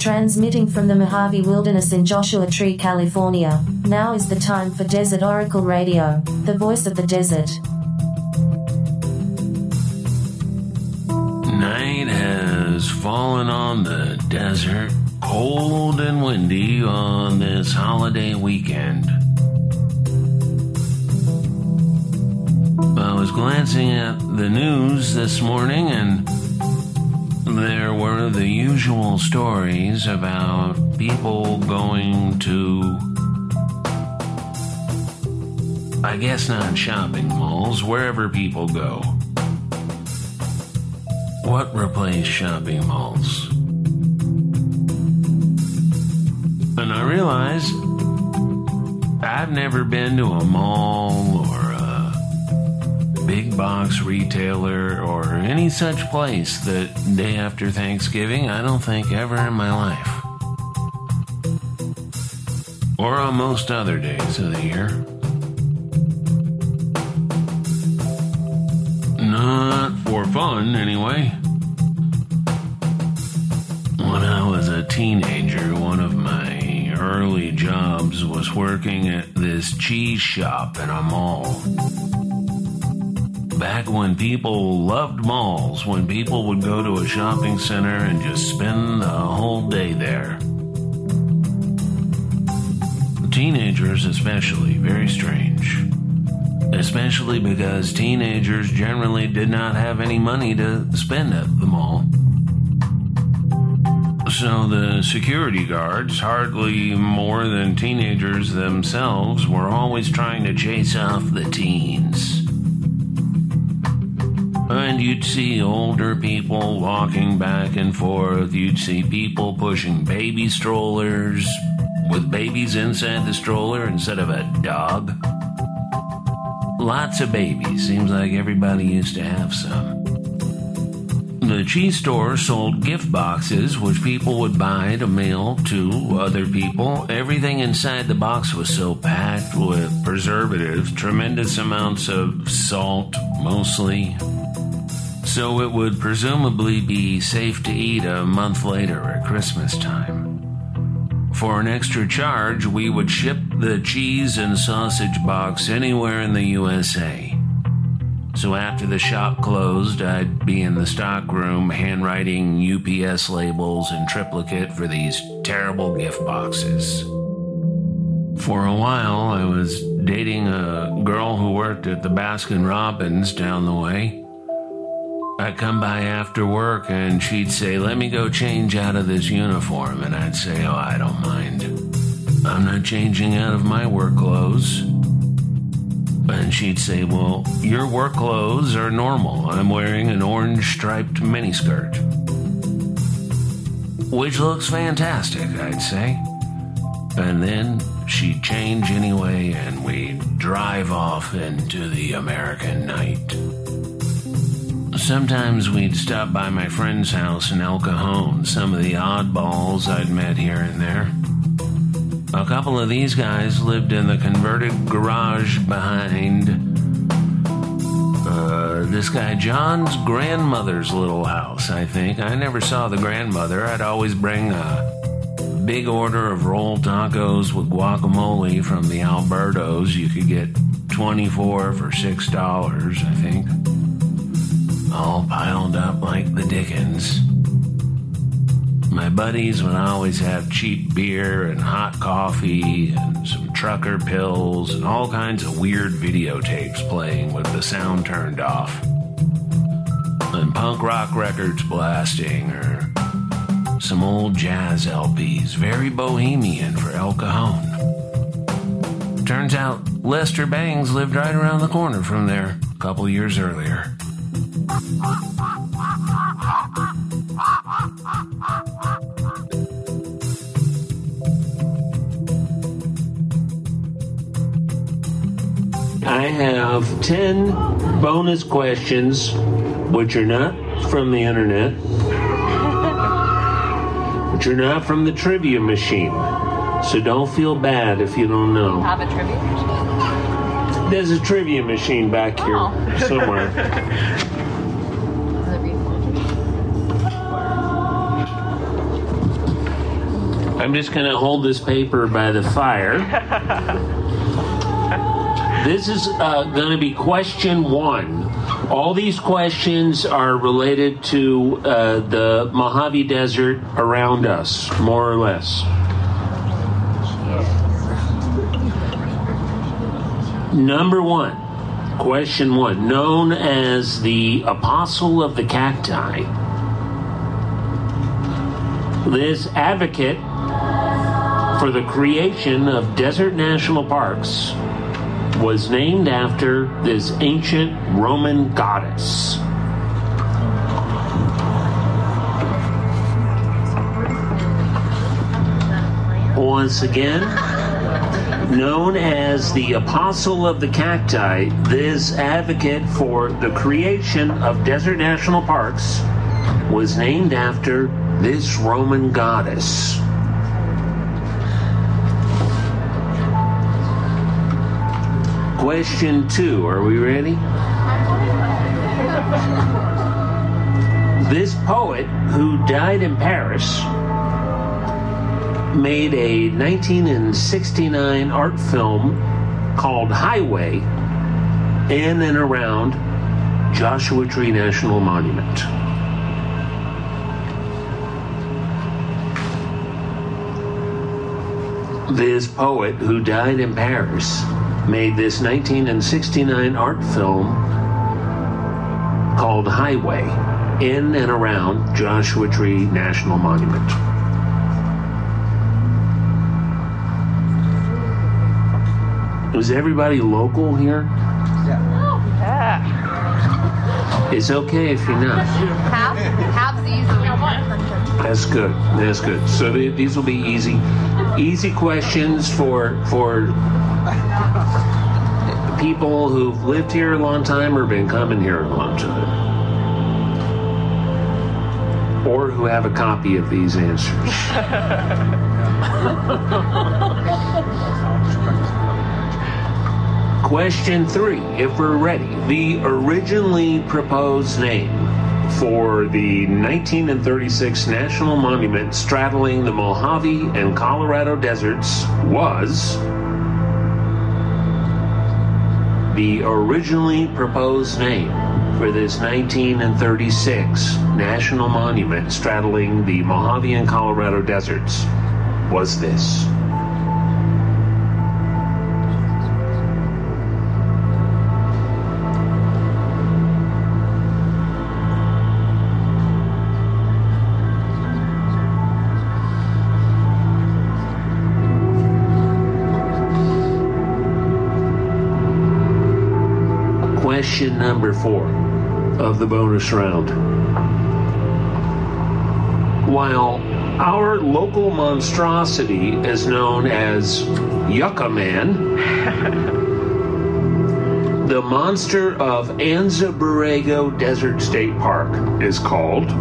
Transmitting from the Mojave Wilderness in Joshua Tree, California, now is the time for Desert Oracle Radio, the voice of the desert. Night has fallen on the desert, cold and windy on this holiday weekend. Was glancing at the news this morning and there were the usual stories about people going to, I guess not shopping malls, wherever people go. What replaced shopping malls? And I realized I've never been to a mall or big box retailer or any such place that day after Thanksgiving, I don't think ever in my life. Or on most other days of the year. Not for fun, anyway. When I was a teenager, one of my early jobs was working at this cheese shop in a mall back when people loved malls, when people would go to a shopping center and just spend the whole day there. Teenagers, especially, very strange. Especially because teenagers generally did not have any money to spend at the mall. So the security guards, hardly more than teenagers themselves, were always trying to chase off the teens. And you'd see older people walking back and forth. You'd see people pushing baby strollers with babies inside the stroller instead of a dog. Lots of babies. Seems like everybody used to have some. The cheese store sold gift boxes which people would buy to mail to other people. Everything inside the box was so packed with preservatives, tremendous amounts of salt, mostly, so it would presumably be safe to eat a month later at Christmas time. For an extra charge, we would ship the cheese and sausage box anywhere in the USA. So after the shop closed, I'd be in the stockroom handwriting UPS labels in triplicate for these terrible gift boxes. For a while, I was dating a girl who worked at the Baskin Robbins down the way. I'd come by after work and she'd say, Let me go change out of this uniform. And I'd say, Oh, I don't mind. I'm not changing out of my work clothes. And she'd say, Well, your work clothes are normal. I'm wearing an orange striped miniskirt. Which looks fantastic, I'd say. And then she'd change anyway, and we'd drive off into the American night. Sometimes we'd stop by my friend's house in El Cajon, some of the oddballs I'd met here and there. A couple of these guys lived in the converted garage behind uh, this guy John's grandmother's little house, I think. I never saw the grandmother. I'd always bring a big order of roll tacos with guacamole from the Albertos. You could get 24 for $6, I think all piled up like the Dickens. My buddies would always have cheap beer and hot coffee and some trucker pills and all kinds of weird videotapes playing with the sound turned off. And punk rock records blasting or some old jazz LPs, very bohemian for El Cajon. Turns out Lester Bangs lived right around the corner from there a couple years earlier. I have 10 bonus questions, which are not from the internet, which are not from the trivia machine. So don't feel bad if you don't know. Have a trivia machine? There's a trivia machine back here Oh. somewhere. I'm just going to hold this paper by the fire. this is uh, going to be question one. All these questions are related to uh, the Mojave Desert around us, more or less. Number one, question one, known as the Apostle of the Cacti. This advocate for the creation of desert national parks was named after this ancient Roman goddess. Once again, known as the Apostle of the Cacti, this advocate for the creation of desert national parks was named after this Roman goddess. Question two, are we ready? This poet who died in Paris made a 1969 art film called Highway in and around Joshua Tree National Monument. This poet who died in Paris made this 1969 art film called Highway in and around Joshua Tree National Monument. Was everybody local here? Yeah. It's okay if you're not. Half, half's easily That's good. That's good. So th- these will be easy, easy questions for for people who've lived here a long time or been coming here a long time, or who have a copy of these answers. Question three, if we're ready. The originally proposed name for the 1936 National Monument straddling the Mojave and Colorado deserts was. The originally proposed name for this 1936 National Monument straddling the Mojave and Colorado deserts was this. Question number four of the bonus round. While our local monstrosity is known as Yucca Man, the monster of Anza Borrego Desert State Park is called.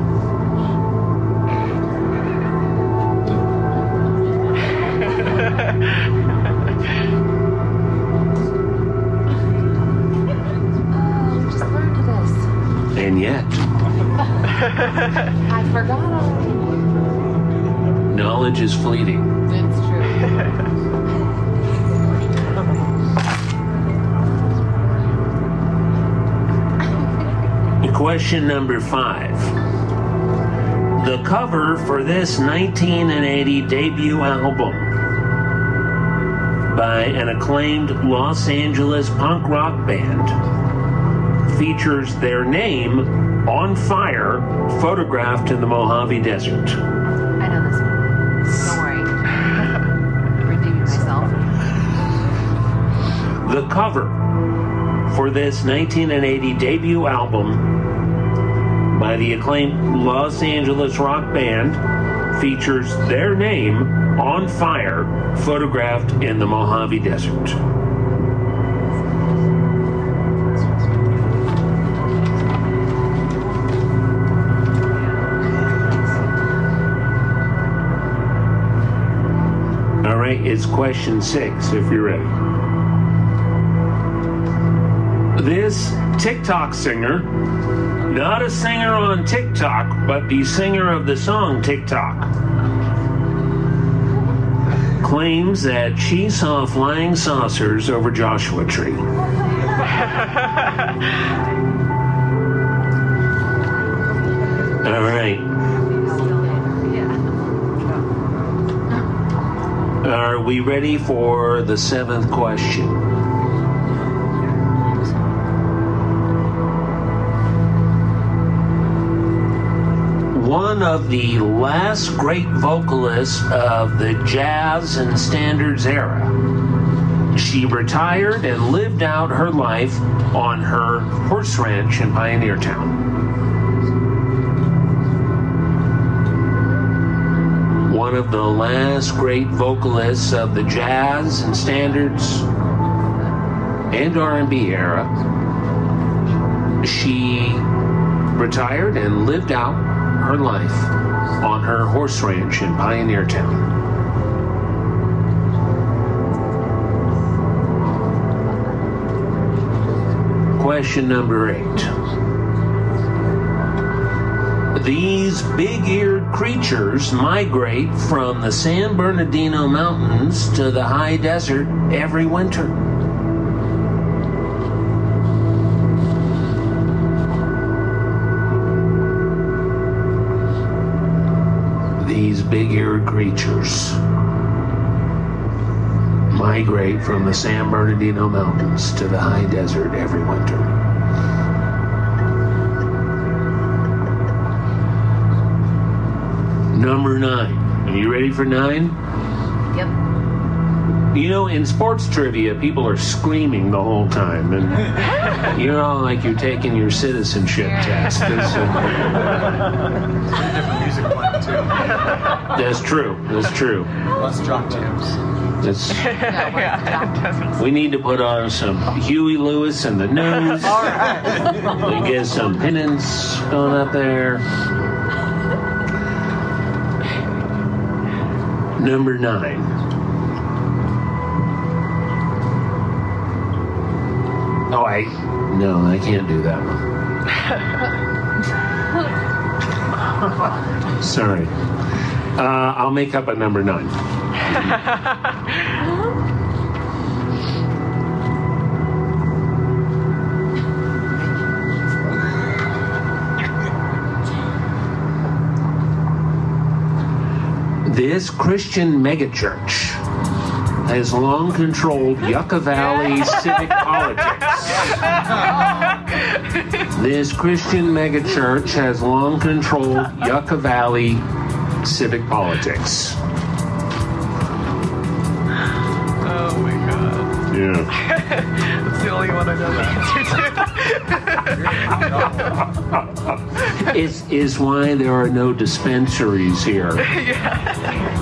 And yet, I forgot already. knowledge is fleeting. It's true. Question number five. The cover for this 1980 debut album by an acclaimed Los Angeles punk rock band features their name on fire photographed in the Mojave Desert. I know this one. Don't worry. Redeeming myself. The cover for this 1980 debut album by the acclaimed Los Angeles rock band features their name on fire photographed in the Mojave Desert. It's question six if you're ready. This TikTok singer, not a singer on TikTok, but the singer of the song TikTok, claims that she saw flying saucers over Joshua Tree. All right. Are we ready for the seventh question? One of the last great vocalists of the jazz and standards era. She retired and lived out her life on her horse ranch in Pioneer Town. One of the last great vocalists of the jazz and standards and R&B era. She retired and lived out her life on her horse ranch in Pioneer Town. Question number eight. These big eared creatures migrate from the San Bernardino Mountains to the high desert every winter. These big eared creatures migrate from the San Bernardino Mountains to the high desert every winter. Number nine. Are you ready for nine? Yep. You know, in sports trivia, people are screaming the whole time, and you're all like you're taking your citizenship test. It's, uh, different music playing too. that's true. That's true. Less jock jams. That's, Yeah, we need to put on some Huey Lewis and the News. All right. We get some pennants going up there. Number nine. Oh, I no, I can't do that one. Sorry. Uh, I'll make up a number nine. This Christian megachurch has long controlled Yucca Valley civic politics. This Christian megachurch has long controlled Yucca Valley civic politics. Is is why there are no dispensaries here. I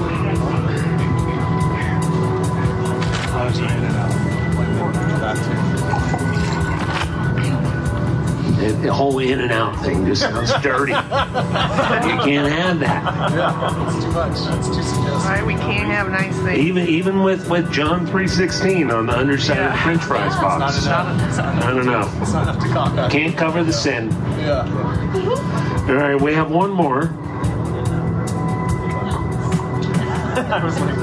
The, the whole in and out thing just sounds dirty. You can't have that. too. Yeah, that's too much. That's too suggestive. Why we can't have nice things? Even even with, with John three sixteen on the underside of the French fries Not box. enough. It's not enough. I don't know. It's not enough to combat. Can't cover the sin. Yeah. All right, we have one more. I was like,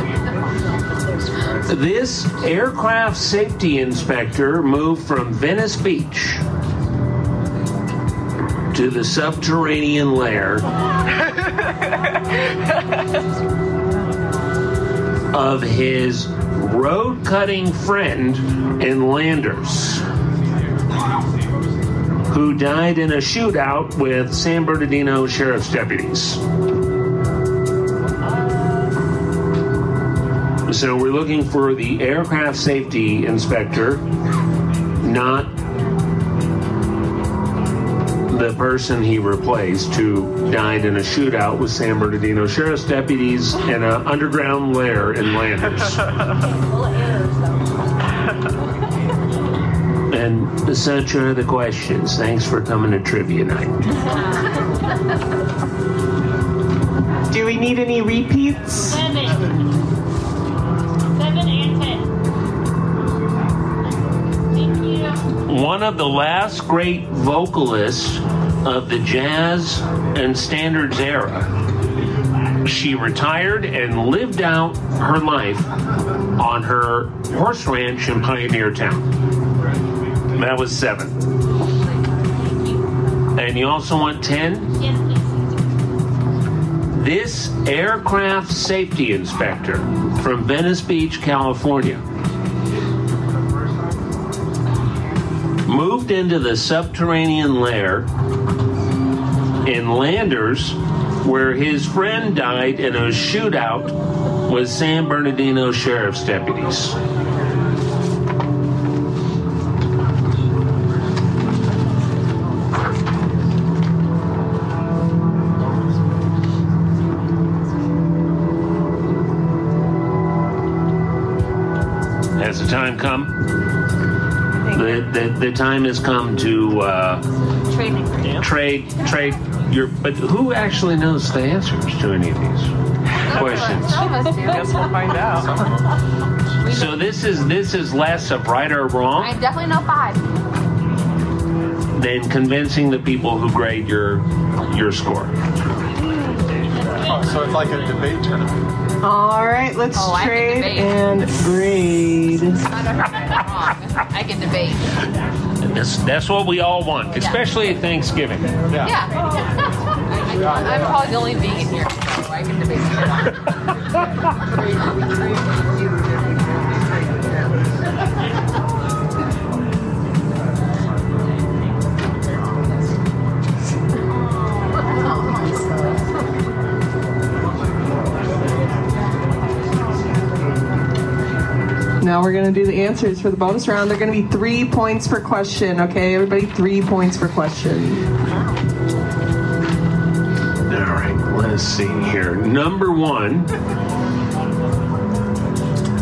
This aircraft safety inspector moved from Venice Beach to the subterranean lair of his road cutting friend in Landers, who died in a shootout with San Bernardino sheriff's deputies. So we're looking for the aircraft safety inspector, not the person he replaced who died in a shootout with San Bernardino sheriff's deputies in an underground lair in Landers. and such are the questions. Thanks for coming to trivia night. Do we need any repeats? Of the last great vocalists of the jazz and standards era. she retired and lived out her life on her horse ranch in Pioneer Town. That was seven. And you also want 10? This aircraft safety inspector from Venice Beach, California, moved into the subterranean lair in Landers where his friend died in a shootout with San Bernardino sheriff's deputies. Has the time come? The, the, the time has come to uh, trade trade your. But who actually knows the answers to any of these questions? Some of do. Guess we'll find out. So this is this is less of right or wrong I definitely know five. than convincing the people who grade your your score. Oh, so it's like a debate tournament. All right, let's Oh, trade and grade. I don't know if I'm wrong. I can debate. And that's that's what we all want, especially at Thanksgiving. Yeah. I'm probably the only vegan here, so I can debate. Now we're going to do the answers for the bonus round. They're going to be three points per question. Okay, everybody, three points per question. All right, let's see here. Number one.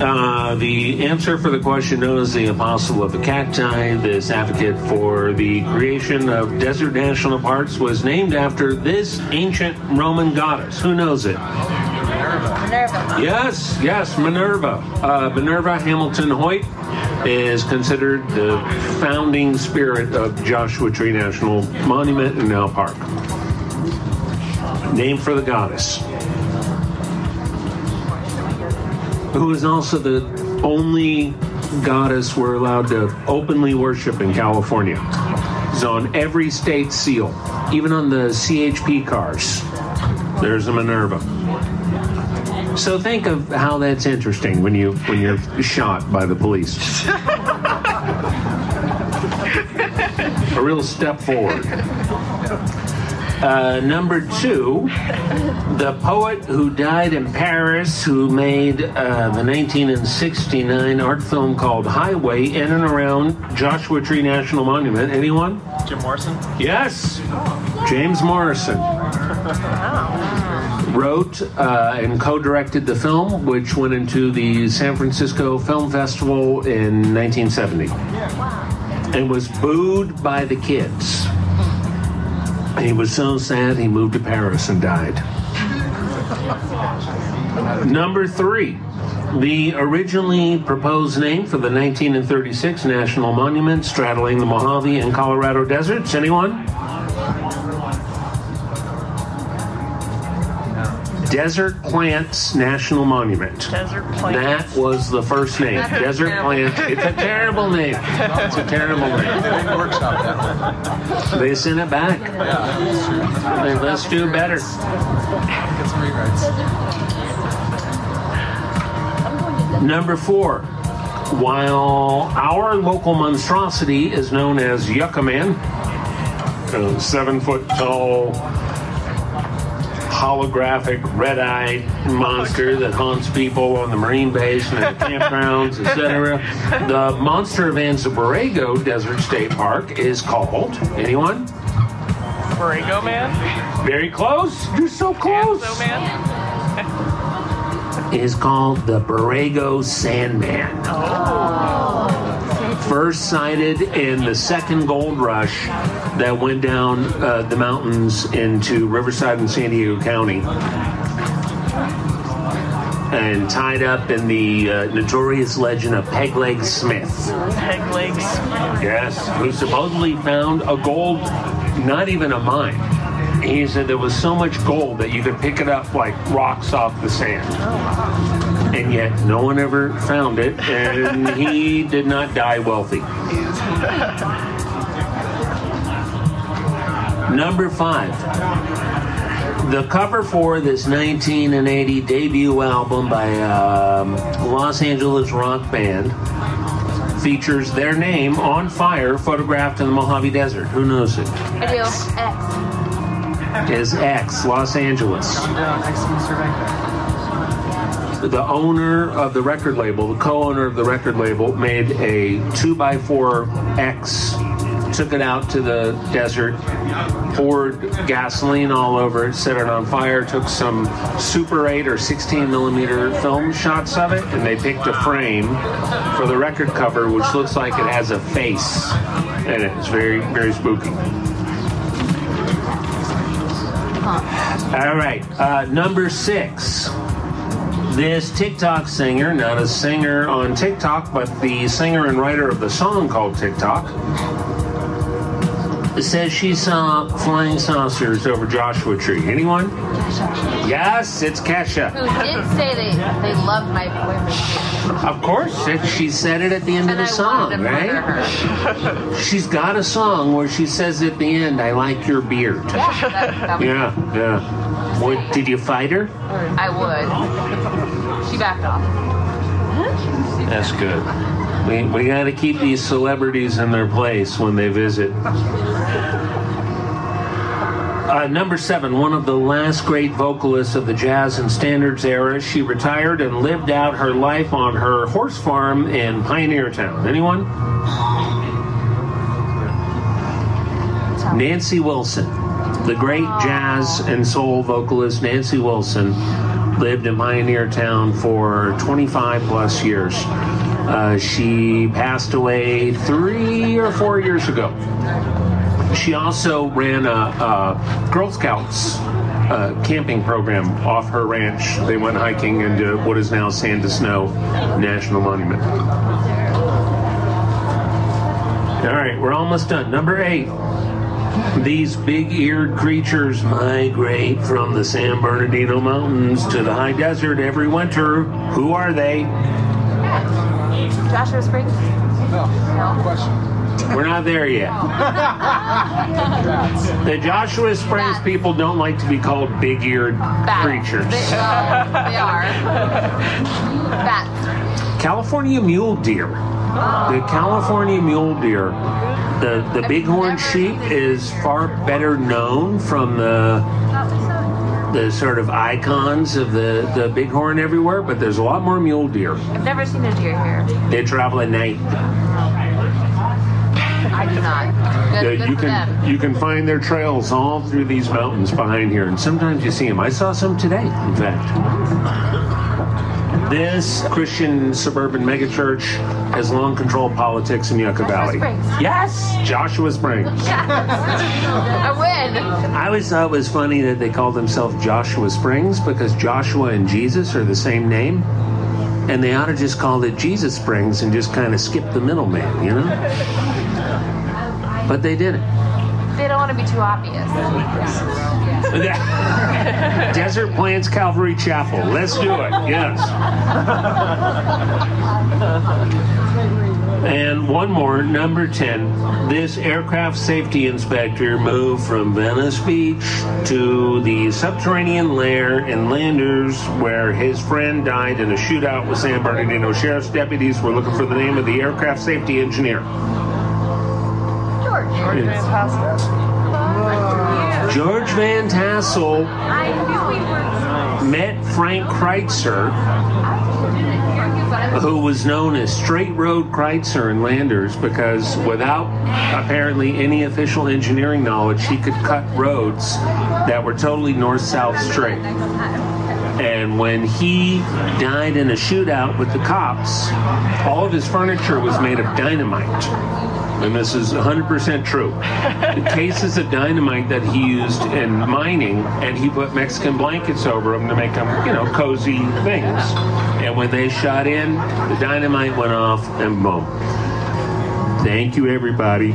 Uh, the answer for the question known as the Apostle of the Cacti, this advocate for the creation of desert national parks, was named after this ancient Roman goddess. Who knows it? Minerva. Yes, yes, Minerva. Uh, Minerva Hamilton Hoyt is considered the founding spirit of Joshua Tree National Monument and now park. Named for the goddess. Who is also the only goddess we're allowed to openly worship in California. It's on every state seal, even on the CHP cars. There's a Minerva. So think of how that's interesting when you when you're shot by the police. A real step forward. Uh, number two, the poet who died in Paris, who made uh, the 1969 art film called Highway in and around Joshua Tree National Monument. Anyone? Jim Morrison? Yes, James Morrison wrote uh, and co-directed the film, which went into the San Francisco Film Festival in 1970, and was booed by the kids. He was so sad he moved to Paris and died. Number three. The originally proposed name for the 1936 National Monument straddling the Mojave and Colorado deserts. Anyone? Desert Plants National Monument. Desert Plants. That was the first name. Desert Plants. It's a terrible name. It's a terrible name. They didn't workshop that one. They sent it back. Like, Let's do better. Get some rewrites. Number four. While our local monstrosity is known as Yucca Man, a seven foot tall, holographic, red eyed monster that haunts people on the marine base and at campgrounds, etc., the monster of Anza Borrego Desert State Park is called, anyone? Borrego Man? Very close. You're so close. Anzo Man? is called the Borrego Sandman. Oh. First sighted in the second gold rush that went down uh, the mountains into Riverside and San Diego County. And tied up in the uh, notorious legend of Pegleg Smith. Peg legs. Yes, who supposedly found a gold, not even a mine, he said there was so much gold that you could pick it up like rocks off the sand. And yet no one ever found it, and he did not die wealthy. Number five. The cover for this 1980 debut album by um, Los Angeles rock band features their name on fire photographed in the Mojave Desert. Who knows it? I do. X. Is X, Los Angeles. The owner of the record label, the co-owner of the record label, made a two by four X, took it out to the desert, poured gasoline all over it, set it on fire, took some Super 8 or 16 millimeter film shots of it, and they picked a frame for the record cover, which looks like it has a face it. It's very, very spooky. All right, uh, number six. This TikTok singer, not a singer on TikTok, but the singer and writer of the song called TikTok, says she saw flying saucers over Joshua Tree. Anyone? Yes, it's Kesha. Who did say they, they loved my boyfriend. Of course, it, she said it at the end And of the I song, to right? her. She's got a song where she says at the end, "I like your beard." Yeah, that, that was, Yeah, yeah. What, did you fight her? I would. She backed off. That's good. We, we got to keep these celebrities in their place when they visit. Uh, number seven, one of the last great vocalists of the jazz and standards era. She retired and lived out her life on her horse farm in Pioneer Town. Anyone? Nancy Wilson, the great jazz and soul vocalist Nancy Wilson, lived in Pioneer Town for 25 plus years. Uh, she passed away three or four years ago. She also ran a, a Girl Scouts uh, camping program off her ranch. They went hiking into what is now Sand Snow National Monument. All right, we're almost done. Number eight. These big eared creatures migrate from the San Bernardino Mountains to the high desert every winter. Who are they? Joshua Springs? No. No question. We're not there yet. The Joshua Springs Bats. people don't like to be called big eared Bats. creatures. They, well, they are. Bats. California mule deer. The California mule deer, the, the bighorn sheep is far better known from the the sort of icons of the, the bighorn everywhere, but there's a lot more mule deer. I've never seen a deer here. They travel at night. I do not. Good, good you can them. you can find their trails all through these mountains behind here, and sometimes you see them. I saw some today, in fact. This Christian suburban megachurch has long controlled politics in Yucca Valley. Springs. Yes, Joshua Springs. I win. I always thought it was funny that they called themselves Joshua Springs because Joshua and Jesus are the same name. And they ought to just call it Jesus Springs and just kind of skip the middleman, you know? But they didn't. They don't want to be too obvious. Desert Plants Calvary Chapel. Let's do it. Yes. And one more, number 10. This aircraft safety inspector moved from Venice Beach to the subterranean lair in Landers where his friend died in a shootout with San Bernardino Sheriff's deputies. We're looking for the name of the aircraft safety engineer. George. George Van Tassel knew we were. met Frank Critzer who was known as Straight Road Critzer in Landers because without apparently any official engineering knowledge, he could cut roads that were totally north south straight. And when he died in a shootout with the cops, all of his furniture was made of dynamite. And this is 100% true. The cases of dynamite that he used in mining, and he put Mexican blankets over them to make them, you know, cozy things. And when they shot in, the dynamite went off, and boom. Thank you, everybody.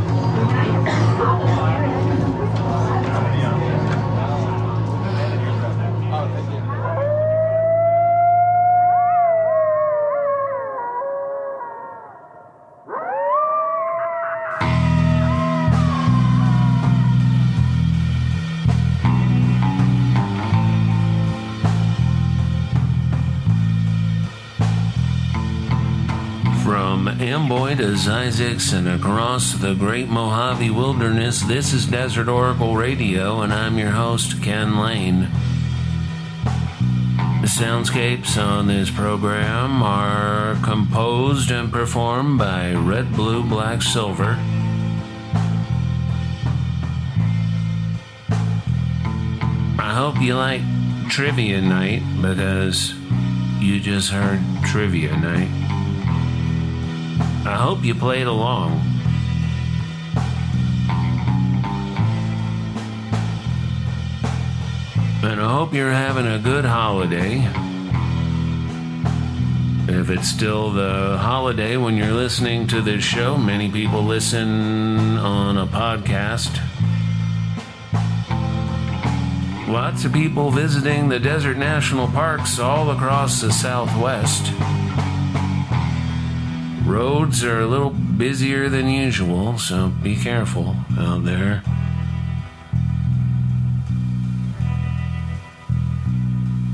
Amboy to Zzyzx and across the great Mojave Wilderness, this is Desert Oracle Radio, and I'm your host, Ken Layne. The soundscapes on this program are composed and performed by Red, Blue, Black, Silver. I hope you like Trivia Night because you just heard Trivia Night. I hope you played along. And I hope you're having a good holiday. If it's still the holiday when you're listening to this show, many people listen on a podcast. Lots of people visiting the desert national parks all across the southwest. Roads are a little busier than usual, so be careful out there.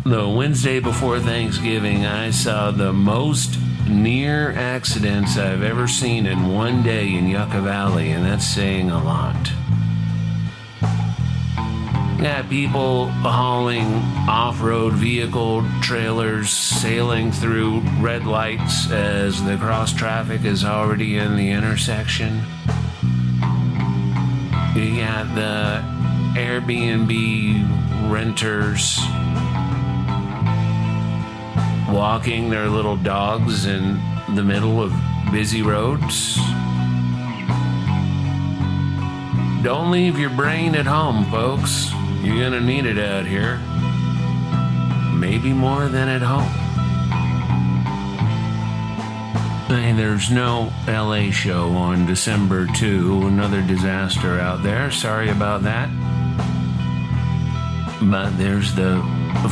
The Wednesday before Thanksgiving, I saw the most near accidents I've ever seen in one day in Yucca Valley, and that's saying a lot. Yeah, people hauling off road vehicle trailers sailing through red lights as the cross traffic is already in the intersection. You got the Airbnb renters walking their little dogs in the middle of busy roads. Don't leave your brain at home, folks. You're gonna need it out here. Maybe more than at home. Hey, there's no LA show on December 2. Another disaster out there. Sorry about that. But there's the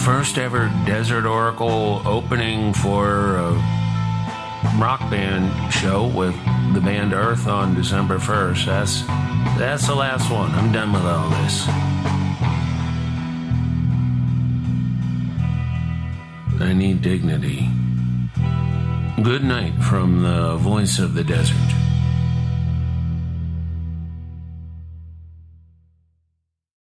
first ever Desert Oracle opening for a rock band show with the band Earth on December 1st. That's that's the last one. I'm done with all this. I need dignity. Good night from the voice of the desert.